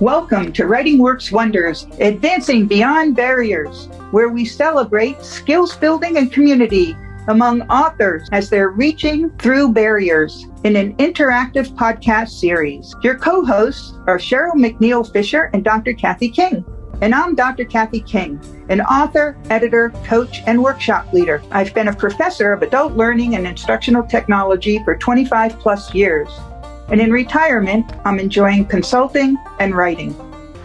Welcome to Writing Works Wonders, advancing beyond barriers, where we celebrate skills building and community among authors as they're reaching through barriers in an interactive podcast series. Your co hosts are Cheryl McNeil Fisher and Dr. Kathy King. And I'm Dr. Kathy King, an author, editor, coach, and workshop leader. I've been a professor of adult learning and instructional technology for 25 plus years. And in retirement, I'm enjoying consulting and writing.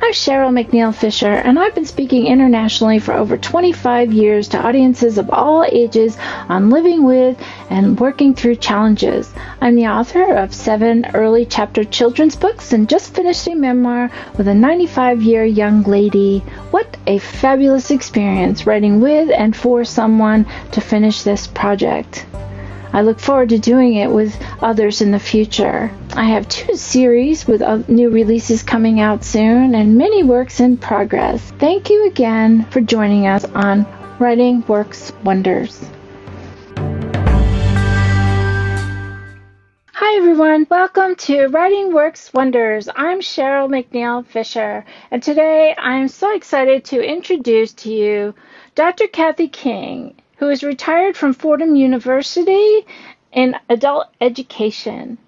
I'm Cheryl McNeil Fisher, and I've been speaking internationally for over 25 years to audiences of all ages on living with and working through challenges. I'm the author of seven early chapter children's books and just finished a memoir with a 95 year young lady. What a fabulous experience writing with and for someone to finish this project. I look forward to doing it with others in the future. I have two series with uh, new releases coming out soon and many works in progress. Thank you again for joining us on Writing Works Wonders. Hi everyone, welcome to Writing Works Wonders. I'm Cheryl McNeil Fisher, and today I'm so excited to introduce to you Dr. Kathy King who is retired from Fordham University in adult education.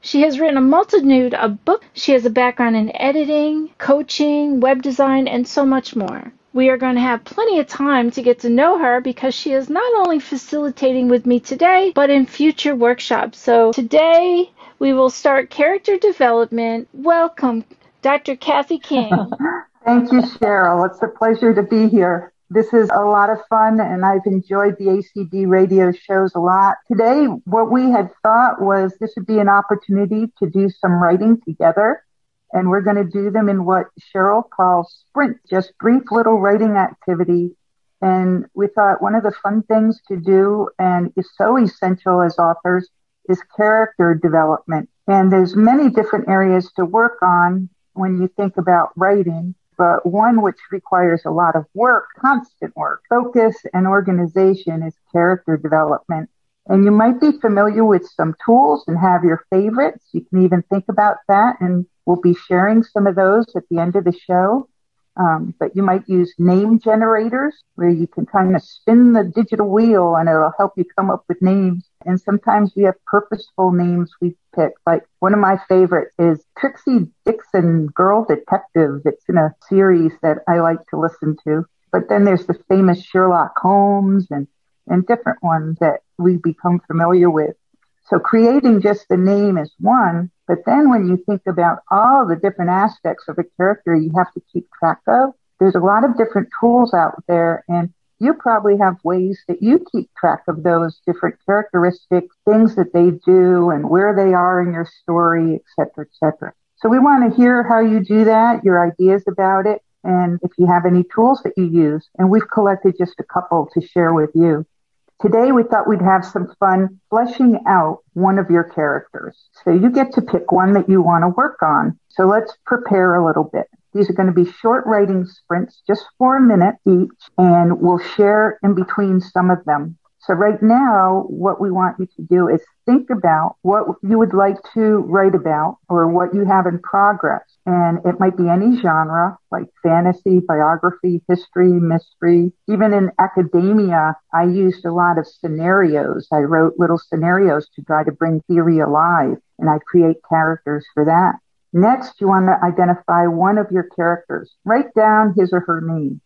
She has written a multitude of books. She has a background in editing, coaching, web design, and so much more. We are going to have plenty of time to get to know her because she is not only facilitating with me today, but in future workshops. So today we will start character development. Welcome, Dr. Kathy King. Thank you, Cheryl. It's a pleasure to be here. This is a lot of fun and I've enjoyed the ACB radio shows a lot. Today, what we had thought was this would be an opportunity to do some writing together. And we're going to do them in what Cheryl calls sprint, just brief little writing activity. And we thought one of the fun things to do and is so essential as authors is character development. And there's many different areas to work on when you think about writing but one which requires a lot of work, constant work, focus and organization is character development. And you might be familiar with some tools and have your favorites. You can even think about that and we'll be sharing some of those at the end of the show. Um, but you might use name generators where you can kind of spin the digital wheel and it'll help you come up with names. And sometimes we have purposeful names we pick. Like one of my favorites is Trixie Dixon Girl Detective. It's in a series that I like to listen to. But then there's the famous Sherlock Holmes and, and different ones that we become familiar with. So creating just the name is one, but then when you think about all the different aspects of a character you have to keep track of, there's a lot of different tools out there and you probably have ways that you keep track of those different characteristics, things that they do and where they are in your story, et cetera, et cetera. So we want to hear how you do that, your ideas about it, and if you have any tools that you use. And we've collected just a couple to share with you. Today we thought we'd have some fun fleshing out one of your characters. So you get to pick one that you want to work on. So let's prepare a little bit. These are going to be short writing sprints, just for a minute each, and we'll share in between some of them. So right now, what we want you to do is think about what you would like to write about or what you have in progress. And it might be any genre like fantasy, biography, history, mystery. Even in academia, I used a lot of scenarios. I wrote little scenarios to try to bring theory alive and I create characters for that. Next, you want to identify one of your characters. Write down his or her name.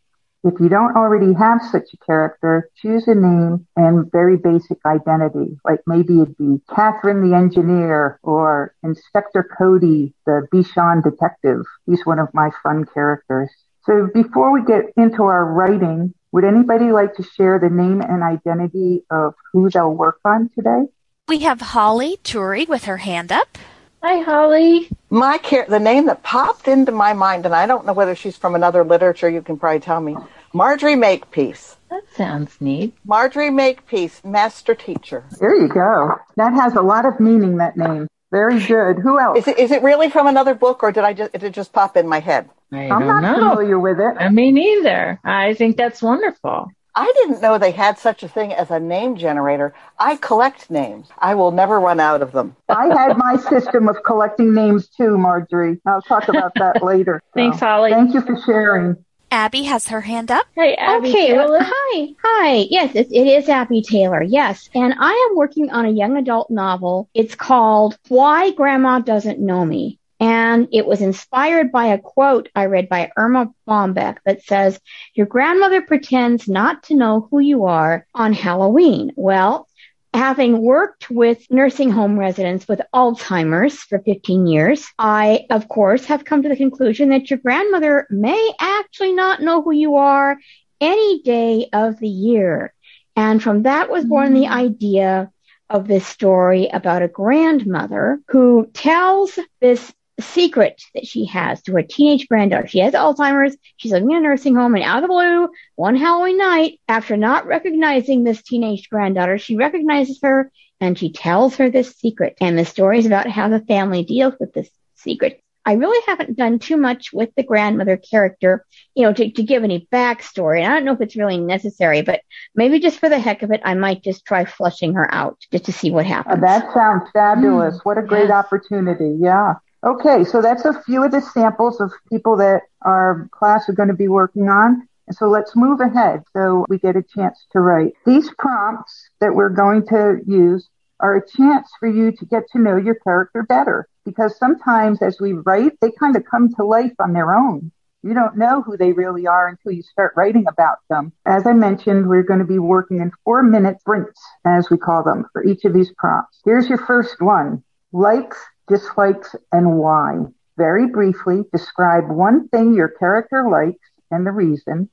If you don't already have such a character, choose a name and very basic identity. Like maybe it'd be Catherine the engineer or Inspector Cody, the Bichon detective. He's one of my fun characters. So before we get into our writing, would anybody like to share the name and identity of who they'll work on today? We have Holly Turi with her hand up. Hi, Holly. My car- the name that popped into my mind, and I don't know whether she's from another literature. You can probably tell me. Marjorie Makepeace. That sounds neat. Marjorie Makepeace, master teacher. There you go. That has a lot of meaning, that name. Very good. Who else? Is it, is it really from another book or did I just, did it just pop in my head? I I'm don't not know. familiar with it. Uh, I mean, neither. I think that's wonderful. I didn't know they had such a thing as a name generator. I collect names. I will never run out of them. I had my system of collecting names too, Marjorie. I'll talk about that later. Thanks, Holly. Thank you for sharing. Abby has her hand up. Hi, Abby. okay, Taylor. well, hi, hi. Yes, it, it is Abby Taylor. Yes, and I am working on a young adult novel. It's called "Why Grandma Doesn't Know Me," and it was inspired by a quote I read by Erma Bombeck that says, "Your grandmother pretends not to know who you are on Halloween." Well. Having worked with nursing home residents with Alzheimer's for 15 years, I, of course, have come to the conclusion that your grandmother may actually not know who you are any day of the year. And from that was born the mm-hmm. idea of this story about a grandmother who tells this secret that she has to her teenage granddaughter. She has Alzheimer's. She's living in a nursing home and out of the blue, one Halloween night, after not recognizing this teenage granddaughter, she recognizes her and she tells her this secret. And the story is about how the family deals with this secret. I really haven't done too much with the grandmother character, you know, to, to give any backstory. And I don't know if it's really necessary, but maybe just for the heck of it, I might just try flushing her out just to see what Uh, happens. that sounds fabulous. what a great yes. opportunity. Yeah. Okay, so that's a few of the samples of people that our class are going to be working on. And so let's move ahead so we get a chance to write. These prompts that we're going to use are a chance for you to get to know your character better because sometimes as we write, they kind of come to life on their own. You don't know who they really are until you start writing about them. As I mentioned, we're going to be working in four minute sprints, as we call them, for each of these prompts. Here's your first one. Likes, dislikes, and why. Very briefly, describe one thing your character likes and the reason,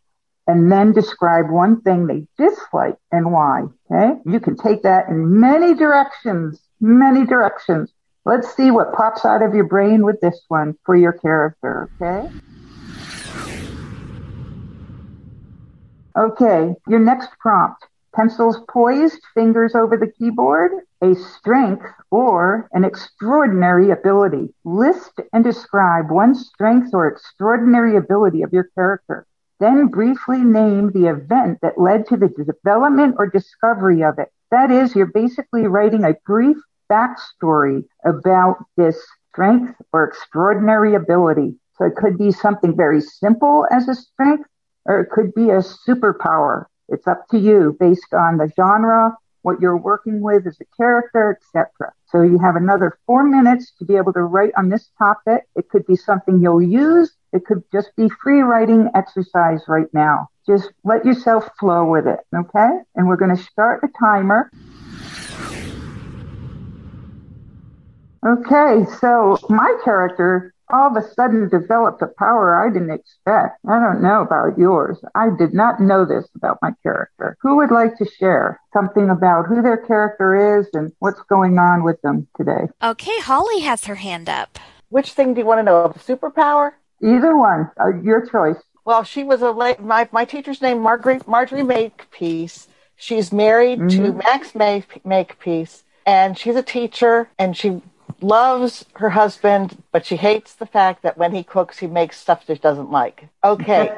and then describe one thing they dislike and why. Okay? You can take that in many directions, many directions. Let's see what pops out of your brain with this one for your character. Okay? Okay, your next prompt. Pencils poised, fingers over the keyboard, a strength or an extraordinary ability. List and describe one strength or extraordinary ability of your character. Then briefly name the event that led to the development or discovery of it. That is, you're basically writing a brief backstory about this strength or extraordinary ability. So it could be something very simple as a strength, or it could be a superpower. It's up to you based on the genre, what you're working with as a character, etc. So you have another four minutes to be able to write on this topic. It could be something you'll use. It could just be free writing exercise right now. Just let yourself flow with it. Okay. And we're going to start the timer. Okay. So my character all of a sudden developed a power I didn't expect. I don't know about yours. I did not know this about my character. Who would like to share something about who their character is and what's going on with them today? Okay, Holly has her hand up. Which thing do you want to know? A superpower? Either one, uh, your choice. Well, she was a la- my my teacher's name Marjorie Marjorie Makepeace. She's married to Mhm. Max Make Makepeace, and she's a teacher, and she loves her husband, but she hates the fact that when he cooks, he makes stuff she doesn't like. Okay.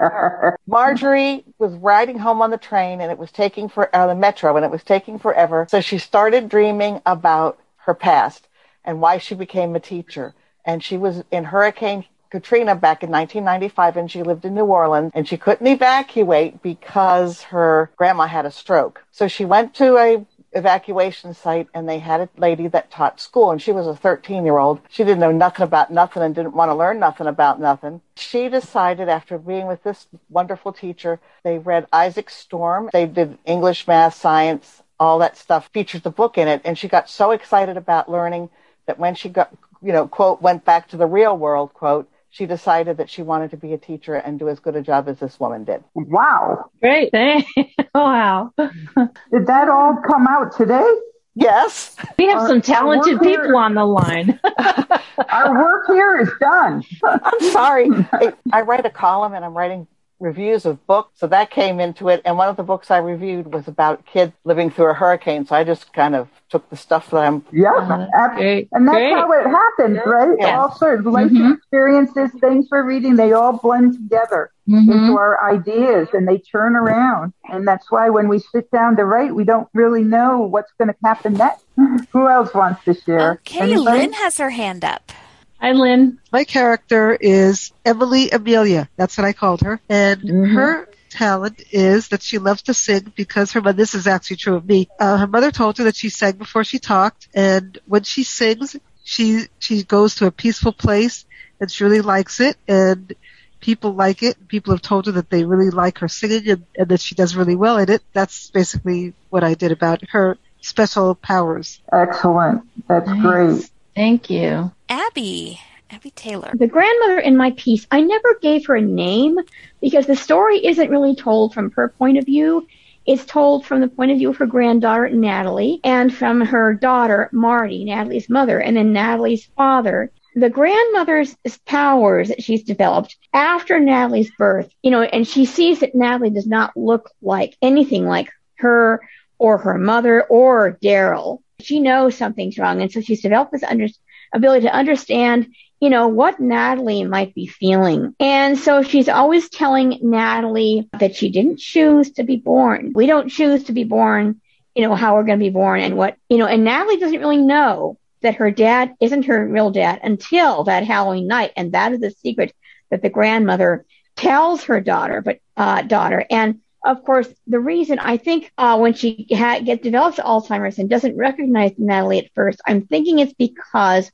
Marjorie was riding home on the train and it was taking for uh, the metro and it was taking forever. So she started dreaming about her past and why she became a teacher. And she was in Hurricane Katrina back in 1995 and she lived in New Orleans and she couldn't evacuate because her grandma had a stroke. So she went to a evacuation site and they had a lady that taught school and she was a 13 year old. She didn't know nothing about nothing and didn't want to learn nothing about nothing. She decided after being with this wonderful teacher, they read Isaac Storm. They did English, math, science, all that stuff features the book in it. And she got so excited about learning that when she got, you know, quote, went back to the real world, quote, she decided that she wanted to be a teacher and do as good a job as this woman did. Wow. Great. wow. Did that all come out today? Yes. We have Uh, some talented we're here- people on the line. Our work here is done. I'm sorry. I, I write a column and I'm writing reviews of books. So that came into it. And one of the books I reviewed was about kids living through a hurricane. So I just kind of took the stuff that I'm. Yeah. Uh, great. And that's great. how it happens, right? Yeah. All sorts of life Mhm. experiences, things we're reading, they all blend together Mhm. into our ideas and they turn around. And that's why when we sit down to write, we don't really know what's going to happen next. Who else wants to share? Okay, Anybody? Lynn has her hand up. Hi, Lynn. My character is Emily Amelia. That's what I called her. And Mhm. her talent is that she loves to sing because her mother, this is actually true of me. Uh, her mother told her that she sang before she talked. And when she sings, she, she goes to a peaceful place and she really likes it. And people like it. People have told her that they really like her singing and, and that she does really well in it. That's basically what I did about her special powers. Excellent. That's Nice. great. Thank you. Abby. Abby Taylor. The grandmother in my piece, I never gave her a name because the story isn't really told from her point of view. It's told from the point of view of her granddaughter, Natalie, and from her daughter, Marty, Natalie's mother, and then Natalie's father. The grandmother's powers that she's developed after Natalie's birth, you know, and she sees that Natalie does not look like anything like her or her mother or Daryl. She knows something's wrong. And so she's developed this under- ability to understand you know, what Natalie might be feeling. And so she's always telling Natalie that she didn't choose to be born. We don't choose to be born, you know, how we're going to be born and what, you know, and Natalie doesn't really know that her dad isn't her real dad until that Halloween night. And that is the secret that the grandmother tells her daughter, but, uh, daughter. And of course, the reason I think, uh, when she ha- get develops Alzheimer's and doesn't recognize Natalie at first, I'm thinking it's because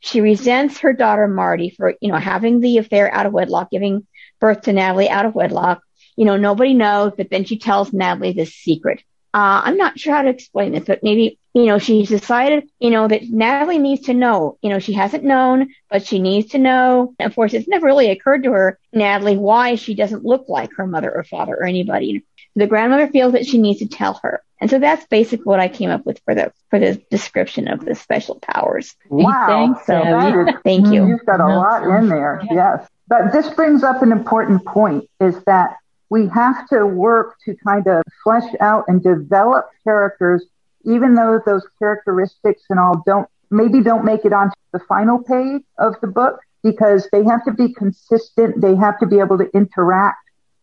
she resents her daughter Marty for, you know, having the affair out of wedlock, giving birth to Natalie out of wedlock. You know, nobody knows, but then she tells Natalie this secret. Uh, I'm not sure how to explain this, but maybe, you know, she's decided, you know, that Natalie needs to know. You know, she hasn't known, but she needs to know. And of course, it's never really occurred to her, Natalie, why she doesn't look like her mother or father or anybody. The grandmother feels that she needs to tell her. And so that's basically what I came up with for the for the description of the special powers. Wow. Thanks, So That is- thank you. You've got a lot in there. Yes. But this brings up an important point is that we have to work to kind of flesh out and develop characters, even though those characteristics and all don't, maybe don't make it onto the final page of the book because they have to be consistent. They have to be able to interact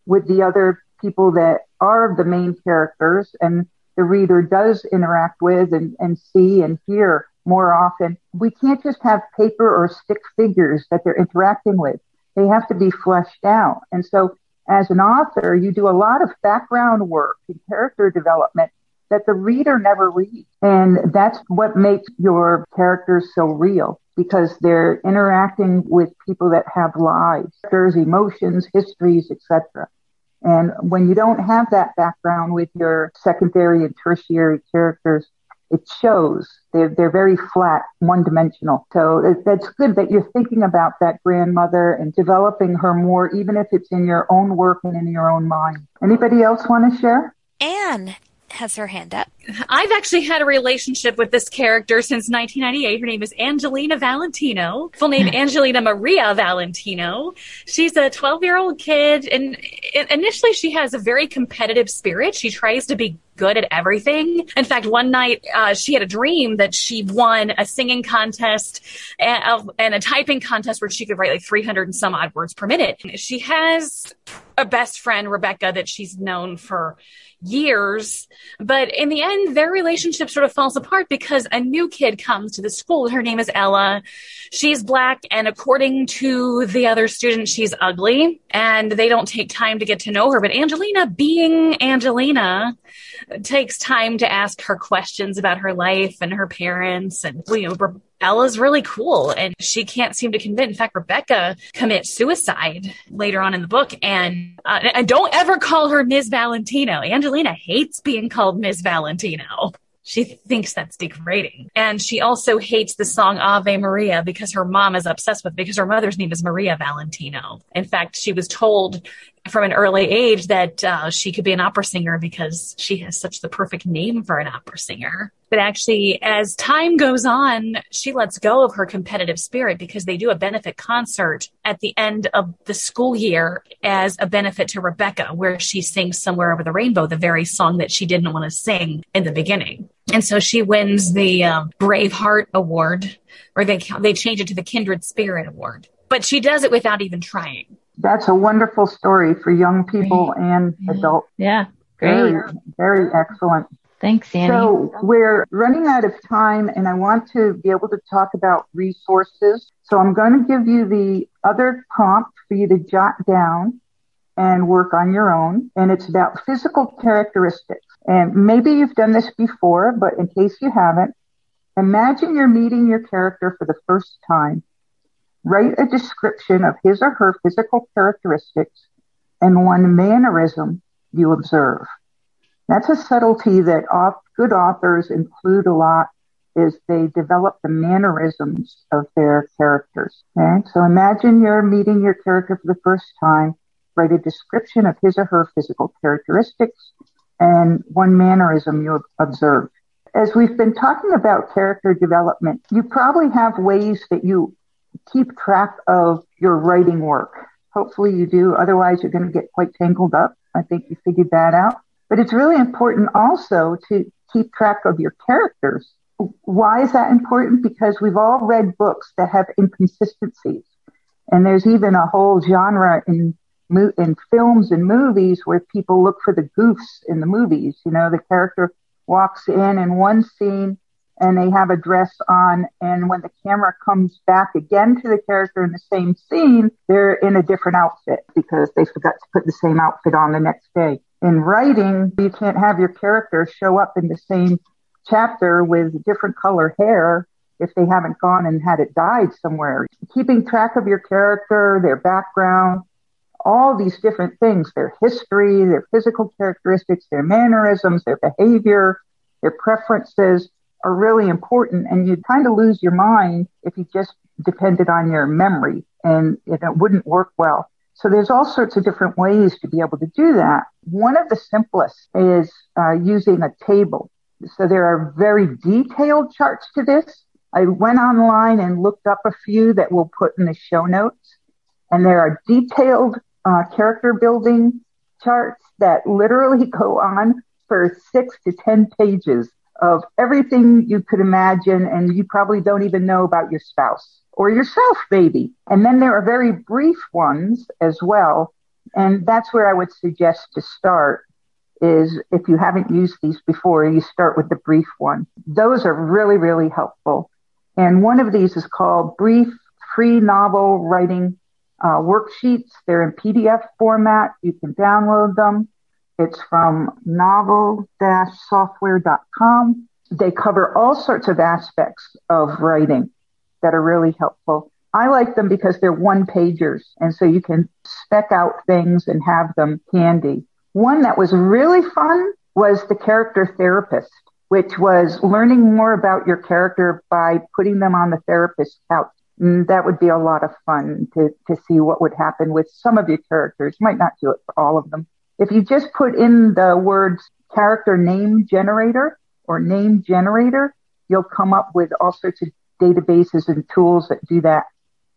with the other people that are the main characters and the reader does interact with and, and see and hear more often. We can't just have paper or stick figures that they're interacting with. They have to be fleshed out. And so as an author, you do a lot of background work and character development that the reader never reads. And that's what makes your characters so real because they're interacting with people that have lives, characters, emotions, histories, etc. And when you don't have that background with your secondary and tertiary characters, it shows. They're, they're very flat, one dimensional. So that's good that you're thinking about that grandmother and developing her more, even if it's in your own work and in your own mind. Anybody else want to share? Anne has her hand up. I've actually had a relationship with this character since 1998. Her name is Angelina Valentino. Full name Angelina Maria Valentino. She's a 12 year old kid, and initially she has a very competitive spirit. She tries to be good at everything. In fact, one night uh, she had a dream that she won a singing contest and, and a typing contest where she could write like 300 and some odd words per minute. She has a best friend, Rebecca, that she's known for years. But in the end, their relationship sort of falls apart because a new kid comes to the school. Her name is Ella. She's black, and according to the other students, she's ugly, and they don't take time to get to know her. But Angelina, being Angelina, takes time to ask her questions about her life and her parents. And, you know, Ella's really cool, and she can't seem to convince. In fact, Rebecca commits suicide later on in the book. And, uh, and don't ever call her Ms. Valentino. Angelina hates being called Ms. Valentino. She thinks that's degrading. And she also hates the song Ave Maria because her mom is obsessed with because her mother's name is Maria Valentino. In fact, she was told from an early age that uh, she could be an opera singer because she has such the perfect name for an opera singer. But actually, as time goes on, she lets go of her competitive spirit because they do a benefit concert at the end of the school year as a benefit to Rebecca, where she sings Somewhere Over the Rainbow, the very song that she didn't want to sing in the beginning. And so she wins the uh, Brave Heart Award, or they, they change it to the Kindred Spirit Award. But she does it without even trying. That's a wonderful story for young people and adults. Yeah, great. Very, very excellent. Thanks, Annie. So we're running out of time and I want to be able to talk about resources. So I'm going to give you the other prompt for you to jot down and work on your own. And it's about physical characteristics. And maybe you've done this before, but in case you haven't, imagine you're meeting your character for the first time Write a description of his or her physical characteristics and one mannerism you observe. That's a subtlety that good authors include a lot is they develop the mannerisms of their characters. Okay. So imagine you're meeting your character for the first time. Write a description of his or her physical characteristics and one mannerism you observe. As we've been talking about character development, you probably have ways that you keep track of your writing work. Hopefully you do. Otherwise, you're going to get quite tangled up. I think you figured that out. But it's really important also to keep track of your characters. Why is that important? Because we've all read books that have inconsistencies. And there's even a whole genre in in films and movies where people look for the goofs in the movies. You know, the character walks in in one scene and they have a dress on. And when the camera comes back again to the character in the same scene, they're in a different outfit because they forgot to put the same outfit on the next day. In writing, you can't have your character show up in the same chapter with different color hair if they haven't gone and had it dyed somewhere. Keeping track of your character, their background, all these different things, their history, their physical characteristics, their mannerisms, their behavior, their preferences, are really important and you'd kind of lose your mind if you just depended on your memory and it wouldn't work well. So there's all sorts of different ways to be able to do that. One of the simplest is uh, using a table. So there are very detailed charts to this. I went online and looked up a few that we'll put in the show notes. And there are detailed uh, character building charts that literally go on for six to 10 pages of everything you could imagine, and you probably don't even know about your spouse or yourself, maybe. And then there are very brief ones as well. And that's where I would suggest to start is if you haven't used these before, you start with the brief one. Those are really, really helpful. And one of these is called Brief Free Novel Writing uh, Worksheets. They're in PDF format. You can download them. It's from novel-software.com. They cover all sorts of aspects of writing that are really helpful. I like them because they're one pagers. And so you can spec out things and have them handy. One that was really fun was the character therapist, which was learning more about your character by putting them on the therapist couch. And that would be a lot of fun to, to see what would happen with some of your characters. You might not do it for all of them, if you just put in the words character name generator or name generator, you'll come up with all sorts of databases and tools that do that.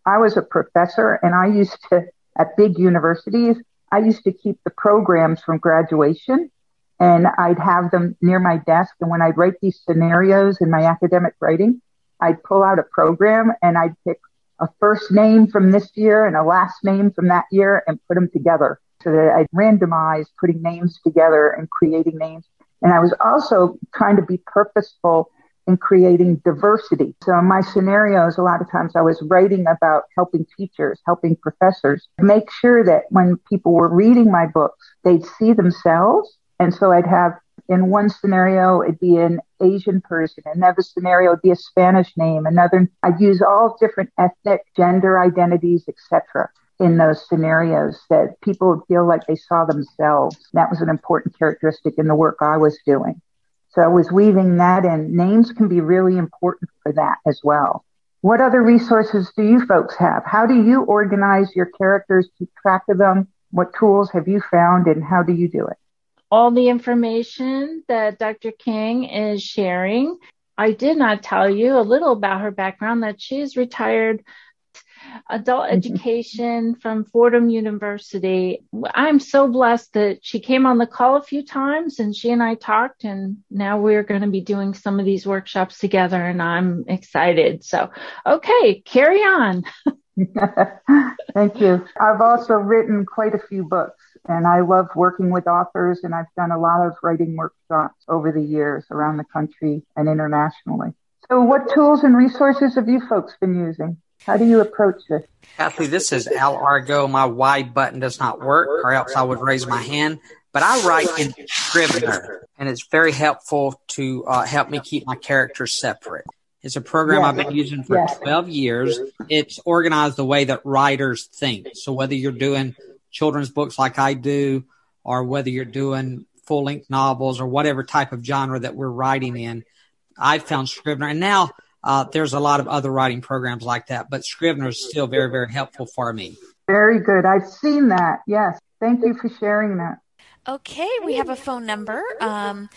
I was a professor and I used to, at big universities, I used to keep the programs from graduation and I'd have them near my desk. And when I'd write these scenarios in my academic writing, I'd pull out a program and I'd pick a first name from this year and a last name from that year and put them together so that I randomized putting names together and creating names. And I was also trying to be purposeful in creating diversity. So in my scenarios, a lot of times I was writing about helping teachers, helping professors, make sure that when people were reading my books, they'd see themselves. And so I'd have in one scenario, it'd be an Asian person. Another scenario would be a Spanish name. Another, I'd use all different ethnic, gender identities, etc in those scenarios that people would feel like they saw themselves. That was an important characteristic in the work I was doing. So I was weaving that in. Names can be really important for that as well. What other resources do you folks have? How do you organize your characters, keep track of them, What tools have you found and how do you do it? All the information that Dr. King is sharing. I did not tell you a little about her background that she is retired adult mm-hmm. education from Fordham University. I'm so blessed that she came on the call a few times and she and I talked and now we're going to be doing some of these workshops together and I'm excited. So, okay, carry on. Thank you. I've also written quite a few books and I love working with authors and I've done a lot of writing workshops over the years around the country and internationally. So what tools and resources have you folks been using? How do you approach this? Kathy, this is Al Argo. My Y button does not work, or else I would raise my hand. But I write in Scrivener, and it's very helpful to uh, help me keep my characters separate. It's a program yes. I've been using for yes. 12 years. It's organized the way that writers think. So whether you're doing children's books like I do, or whether you're doing full length novels or whatever type of genre that we're writing in, I've found Scrivener. And now uh, there's a lot of other writing programs like that, but Scrivener is still very, very helpful for me. Very good. I've seen that. Yes. Thank you for sharing that. Okay, we have a phone number um,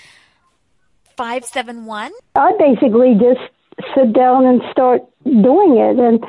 571. I basically just sit down and start doing it. And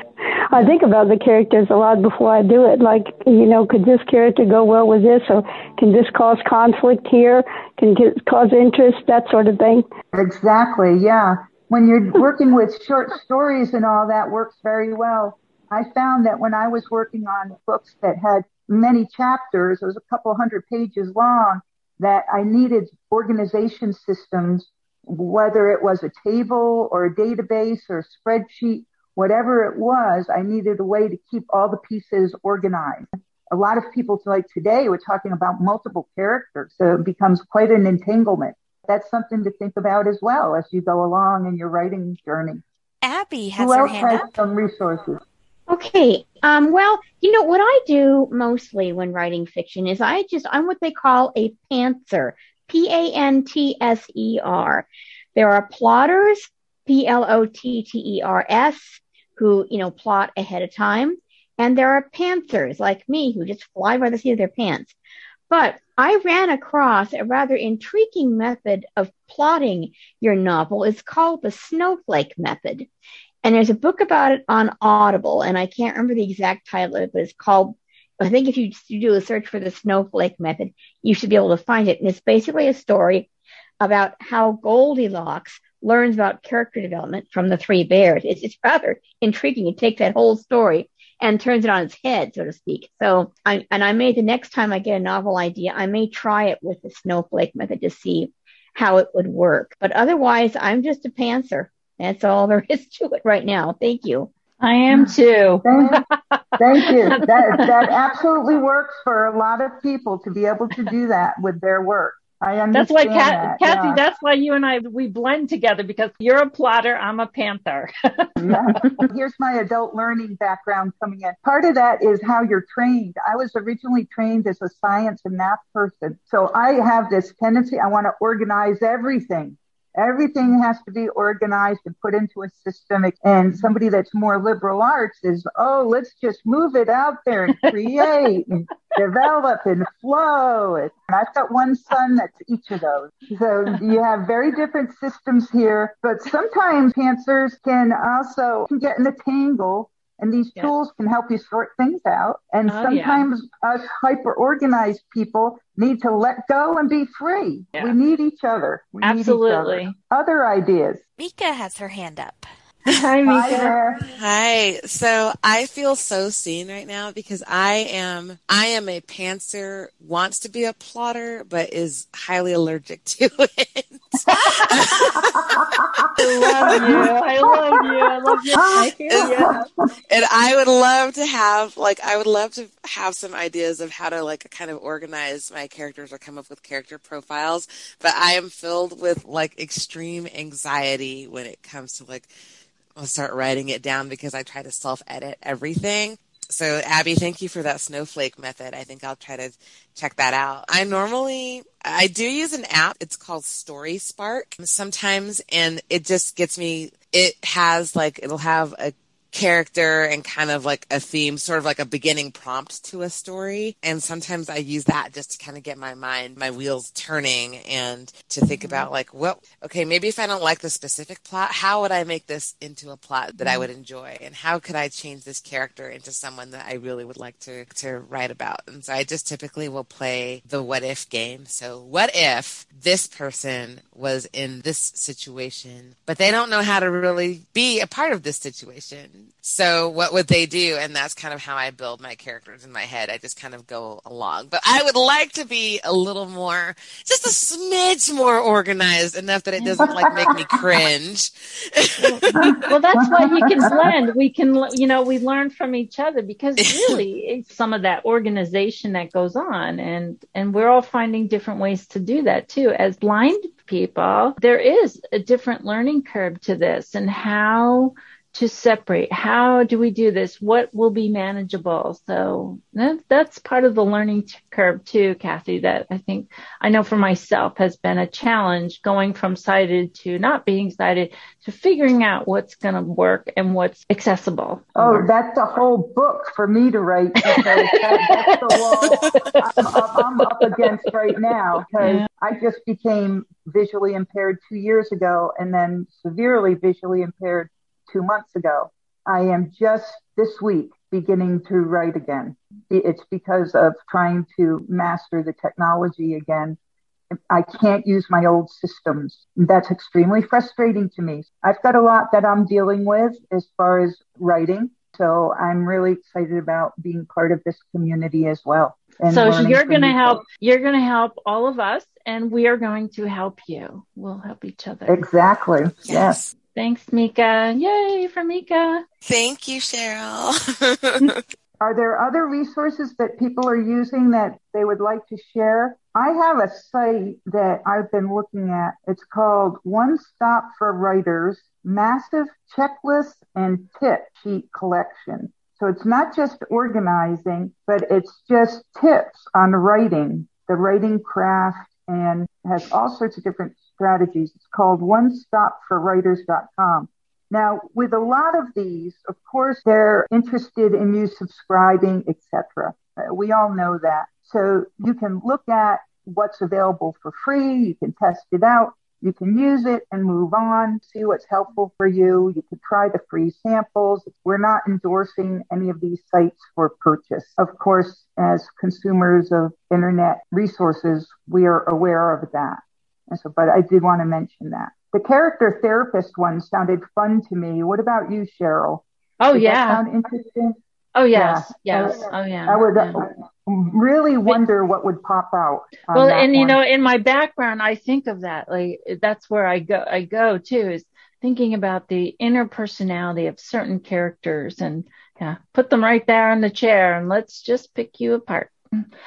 I think about the characters a lot before I do it. Like, you know, could this character go well with this? Or can this cause conflict here? Can it cause interest? That sort of thing. Exactly. Yeah when you're working with short stories and all that works very well. I found that when I was working on books that had many chapters, it was a couple hundred pages long, that I needed organization systems, whether it was a table or a database or a spreadsheet, whatever it was, I needed a way to keep all the pieces organized. A lot of people like today, we're talking about multiple characters, so it becomes quite an entanglement that's something to think about as well as you go along in your writing journey. Abby has Who her else hand has up. some resources? Okay. Um, well, you know, what I do mostly when writing fiction is I just, I'm what they call a pantser. P-A-N-T-S-E-R. There are plotters, P-L-O-T-T-E-R-S, who, you know, plot ahead of time. And there are pantsers like me who just fly by the seat of their pants. But I ran across a rather intriguing method of plotting your novel. It's called the snowflake method. And there's a book about it on Audible, and I can't remember the exact title of it, but it's called, I think if you do a search for the snowflake method, you should be able to find it. And it's basically a story about how Goldilocks learns about character development from the three bears. It's, it's rather intriguing. It takes that whole story and turns it on its head, so to speak. So I, and I may, the next time I get a novel idea, I may try it with the snowflake method to see how it would work. But otherwise, I'm just a pantser. That's all there is to it right now. Thank you. I am too. Thank, thank you. That, that absolutely works for a lot of people to be able to do that with their work. I understand. That's why, Kat, that, Kathy. Yeah. That's why you and I we blend together because you're a plotter, I'm a pantser. yeah. Here's my adult learning background coming in. Part of that is how you're trained. I was originally trained as a science and math person, so I have this tendency. I want to organize everything. Everything has to be organized and put into a system. And somebody that's more liberal arts is, oh, let's just move it out there and create and develop and flow. And I've got one son that's each of those. So you have very different systems here, but sometimes pantsers can also can get in a tangle and these yes. tools can help you sort things out. And oh, sometimes yeah. us hyper organized people need to let go and be free. Yeah. We need each other. We Absolutely. Each other. other ideas. Mika has her hand up. Hi, Mika. Hi. So I feel so seen right now because I am I am a pantser, wants to be a plotter, but is highly allergic to it. I love you. I love you. I love you. You. And I would love to have like I would love to have some ideas of how to like kind of organize my characters or come up with character profiles, but I am filled with like extreme anxiety when it comes to like I'll start writing it down because I try to self edit everything. So Abby, thank you for that snowflake method. I think I'll try to check that out. I normally I do use an app. It's called Story Spark sometimes and it just gets me it has like it'll have a character and kind of like a theme, sort of like a beginning prompt to a story. And sometimes I use that just to kind of get my mind, my wheels turning and to think about mm-hmm. like, well, okay, maybe if I don't like the specific plot, how would I make this into a plot that I mm-hmm. would enjoy? And how could I change this character into someone that I really would like to, to write about? And so I just typically will play the what if game. So what if this person was in this situation, but they don't know how to really be a part of this situation. So what would they do? And that's kind of how I build my characters in my head. I just kind of go along. But I would like to be a little more, just a smidge more organized enough that it doesn't like make me cringe. well, that's why you can blend. We can, you know, we learn from each other because really it's some of that organization that goes on and, and we're all finding different ways to do that too. As blind people, there is a different learning curve to this and how to separate. How do we do this? What will be manageable? So that, that's part of the learning curve too, Kathy, that I think I know for myself has been a challenge going from sighted to not being sighted to figuring out what's going to work and what's accessible. Oh, that's a whole book for me to write that, that's the wall I'm, I'm, up against right now because yeah. I just became visually impaired two years ago and then severely visually impaired two months ago. I am just this week beginning to write again. It's because of trying to master the technology again. I can't use my old systems. That's extremely frustrating to me. I've got a lot that I'm dealing with as far as writing. So I'm really excited about being part of this community as well. So you're going to help, you're going to help all of us and we are going to help you. We'll help each other. Exactly. yes. yes. Thanks, Mika. Yay for Mika. Thank you, Cheryl. are there other resources that people are using that they would like to share? I have a site that I've been looking at. It's called One Stop for Writers Massive Checklist and Tip Sheet Collection. So it's not just organizing, but it's just tips on writing, the writing craft, and has all sorts of different strategies. It's called onestopforwriters.com. Now, with a lot of these, of course, they're interested in you subscribing, etc. Uh, we all know that. So you can look at what's available for free. You can test it out. You can use it and move on, see what's helpful for you. You can try the free samples. We're not endorsing any of these sites for purchase. Of course, as consumers of internet resources, we are aware of that. And so, but I did want to mention that. The character therapist one sounded fun to me. What about you, Cheryl? Oh, yeah. sound interesting? Oh, yes. Yeah. Yes. Oh, yeah. I would uh, yeah. really wonder what would pop out. Well, and, one. you know, in my background, I think of that. Like, that's where I go, I go too, is thinking about the inner personality of certain characters and yeah, put them right there in the chair and let's just pick you apart.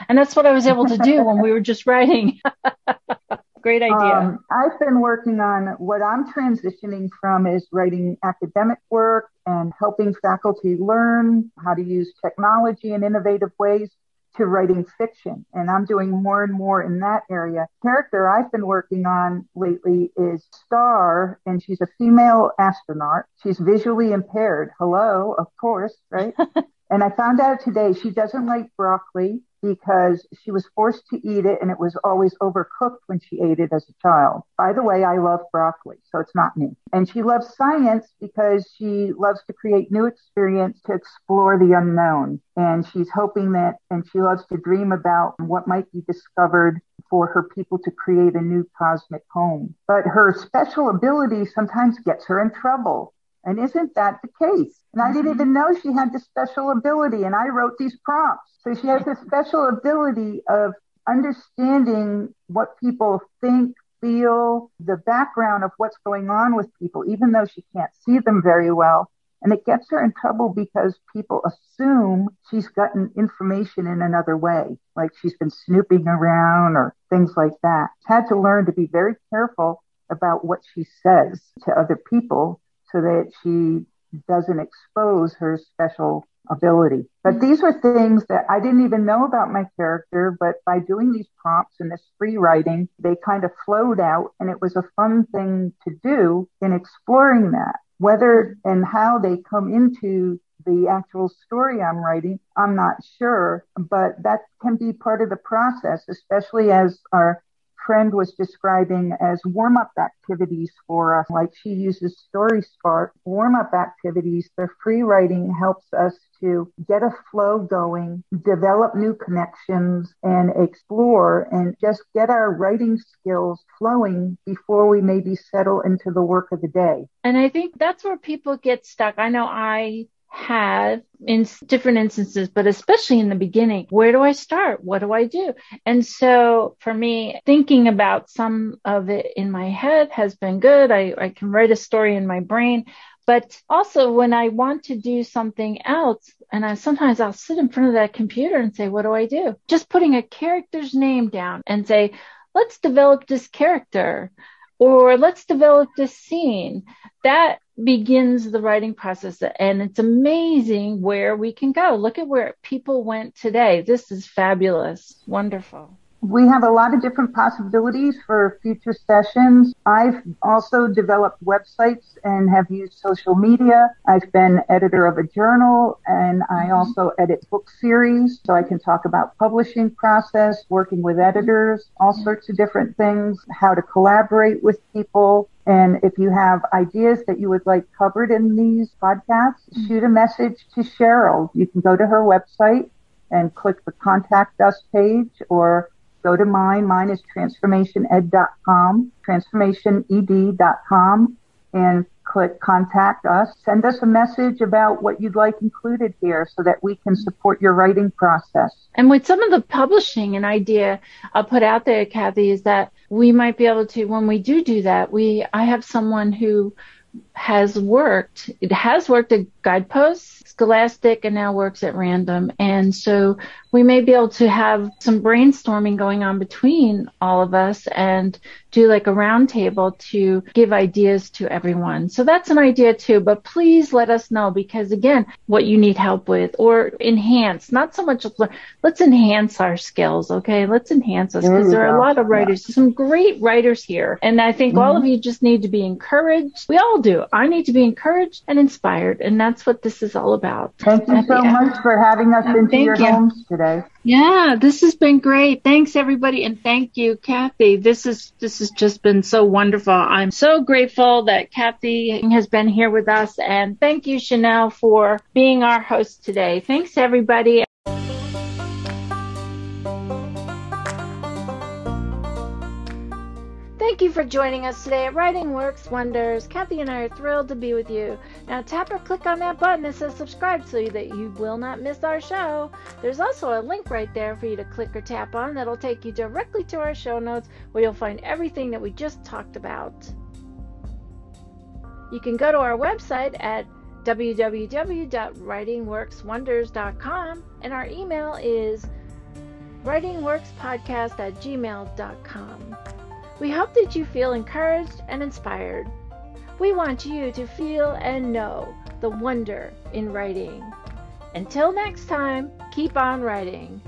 And that's what I was able to do when we were just writing. Great idea. Um, I've been working on what I'm transitioning from is writing academic work and helping faculty learn how to use technology in innovative ways to writing fiction. And I'm doing more and more in that area. Character I've been working on lately is Star, and she's a female astronaut. She's visually impaired. Hello, of course, right? and I found out today she doesn't like broccoli because she was forced to eat it and it was always overcooked when she ate it as a child. By the way, I love broccoli, so it's not me. And she loves science because she loves to create new experience to explore the unknown. And she's hoping that, and she loves to dream about what might be discovered for her people to create a new cosmic home. But her special ability sometimes gets her in trouble. And isn't that the case? And I didn't mm-hmm. even know she had this special ability. And I wrote these prompts. So she has this special ability of understanding what people think, feel, the background of what's going on with people, even though she can't see them very well. And it gets her in trouble because people assume she's gotten information in another way, like she's been snooping around or things like that. Had to learn to be very careful about what she says to other people so that she doesn't expose her special ability. But mm-hmm. these were things that I didn't even know about my character, but by doing these prompts and this free writing, they kind of flowed out and it was a fun thing to do in exploring that. Whether and how they come into the actual story I'm writing, I'm not sure, but that can be part of the process, especially as our friend was describing as warm up activities for us. Like she uses Story Spark. Warm up activities, the free writing helps us to get a flow going, develop new connections, and explore and just get our writing skills flowing before we maybe settle into the work of the day. And I think that's where people get stuck. I know I had in different instances, but especially in the beginning, where do I start? What do I do? And so for me, thinking about some of it in my head has been good. I, I can write a story in my brain. But also when I want to do something else, and I sometimes I'll sit in front of that computer and say, what do I do? Just putting a character's name down and say, let's develop this character or let's develop this scene. That begins the writing process and it's amazing where we can go. Look at where people went today. This is fabulous. Wonderful. We have a lot of different possibilities for future sessions. I've also developed websites and have used social media. I've been editor of a journal and I mm-hmm. also edit book series. So I can talk about publishing process, working with editors, all sorts of different things, how to collaborate with people, and if you have ideas that you would like covered in these podcasts, mm-hmm. shoot a message to Cheryl. You can go to her website and click the contact us page or go to mine. Mine is transformationed.com, transformationed.com and click contact us. Send us a message about what you'd like included here so that we can support your writing process. And with some of the publishing, an idea I'll put out there, Kathy, is that we might be able to, when we do do that, we, I have someone who has worked, it has worked at Guideposts, Scholastic, and now works at Random. And so we may be able to have some brainstorming going on between all of us and do like a roundtable to give ideas to everyone. So that's an idea too, but please let us know because again, what you need help with or enhance, not so much, let's enhance our skills. Okay. Let's enhance us because there are a lot of writers, some great writers here. And I think mm-hmm. all of you just need to be encouraged. We all do. I need to be encouraged and inspired. And that's what this is all about. Thank you so much for having us into your you. homes today today. Yeah, this has been great. Thanks everybody and thank you, Kathy. This is this has just been so wonderful. I'm so grateful that Kathy has been here with us and thank you, Chanel, for being our host today. Thanks everybody. Thank you for joining us today at Writing Works Wonders. Kathy and I are thrilled to be with you. Now tap or click on that button that says subscribe so that you will not miss our show. There's also a link right there for you to click or tap on that'll take you directly to our show notes where you'll find everything that we just talked about. You can go to our website at www.writingworkswonders.com and our email is writingworkspodcast at gmail.com. We hope that you feel encouraged and inspired. We want you to feel and know the wonder in writing. Until next time, keep on writing.